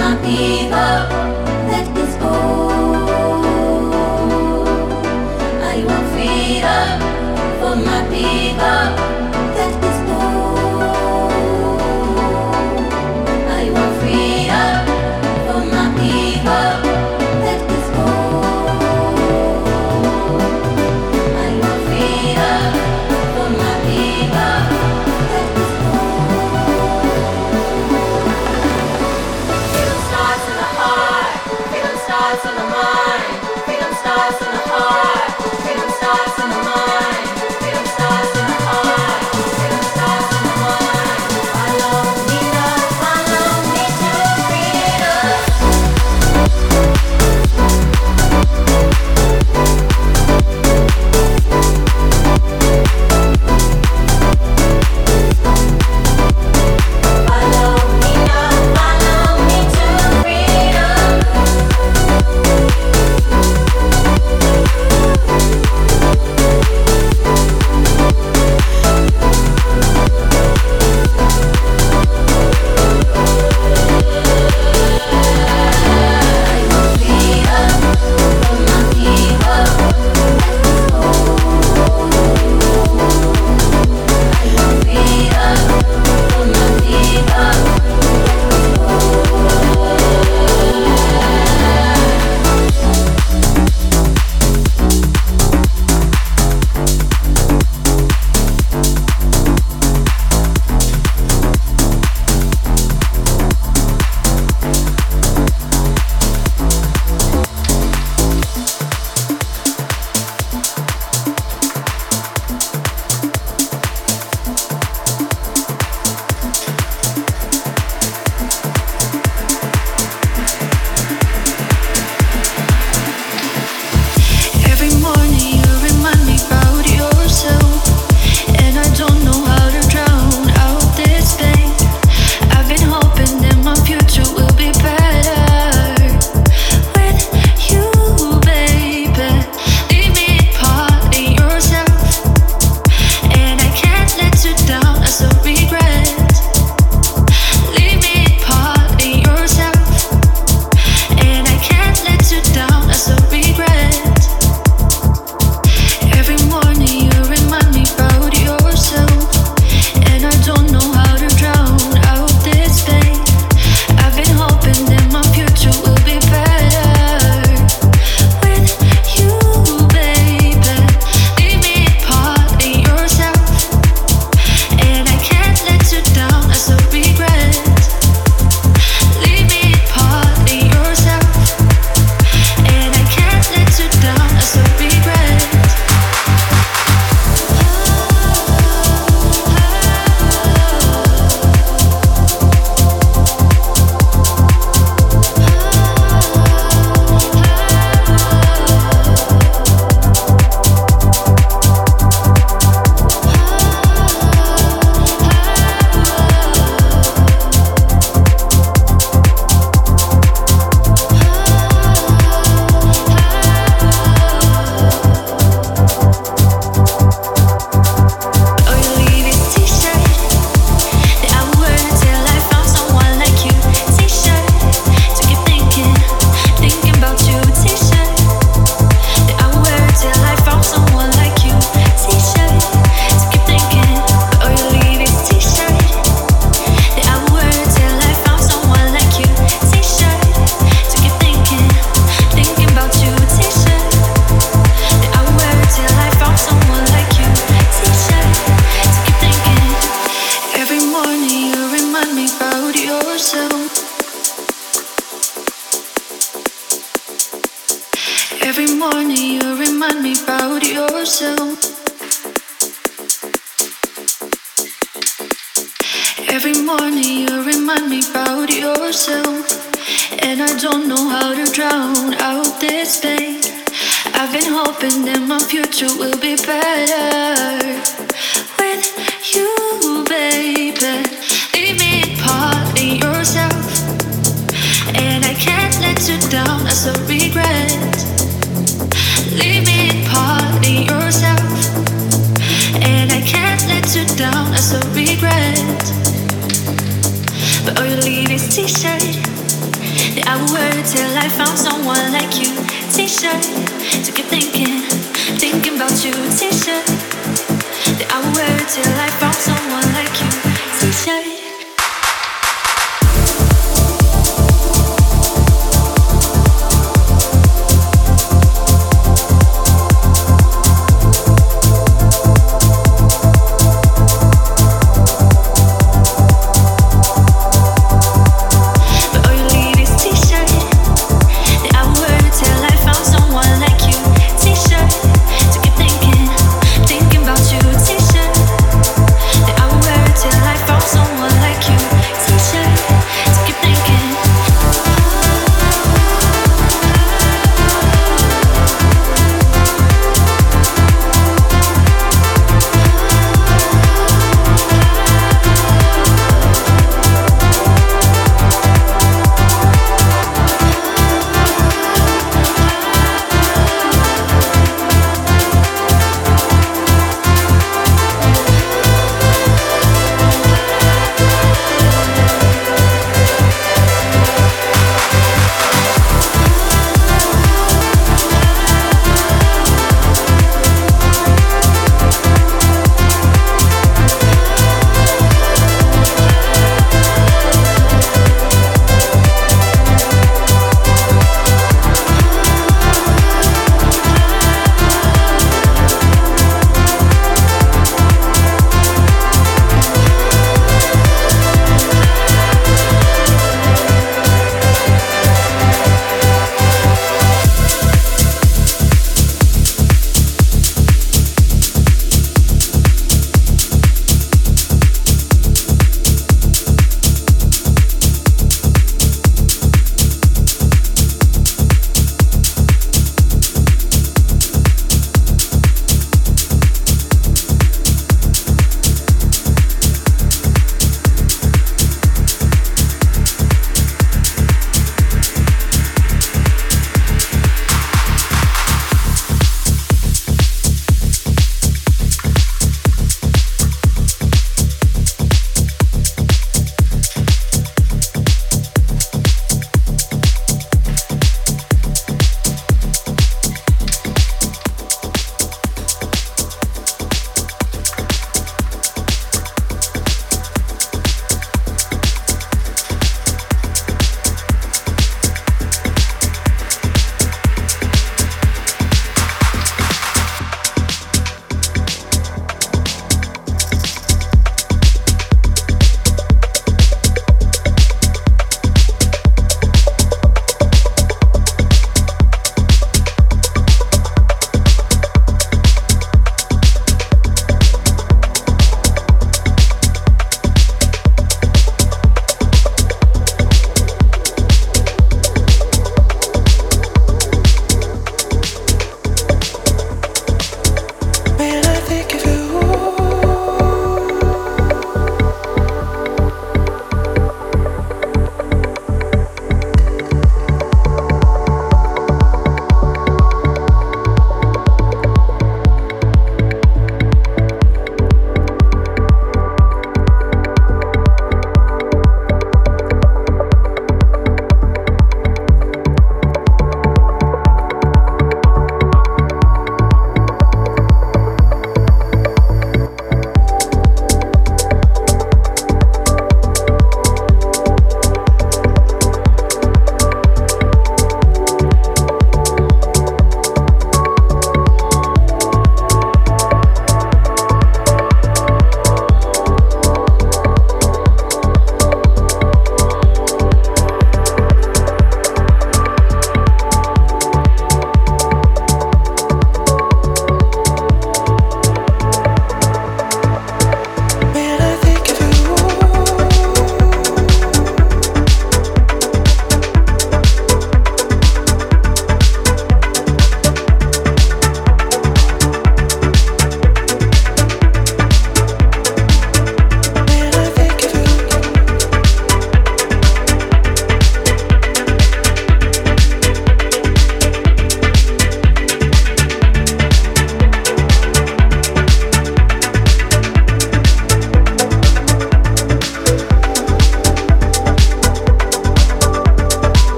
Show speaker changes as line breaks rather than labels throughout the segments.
Freedom starts in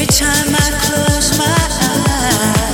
Every time I close my
eyes.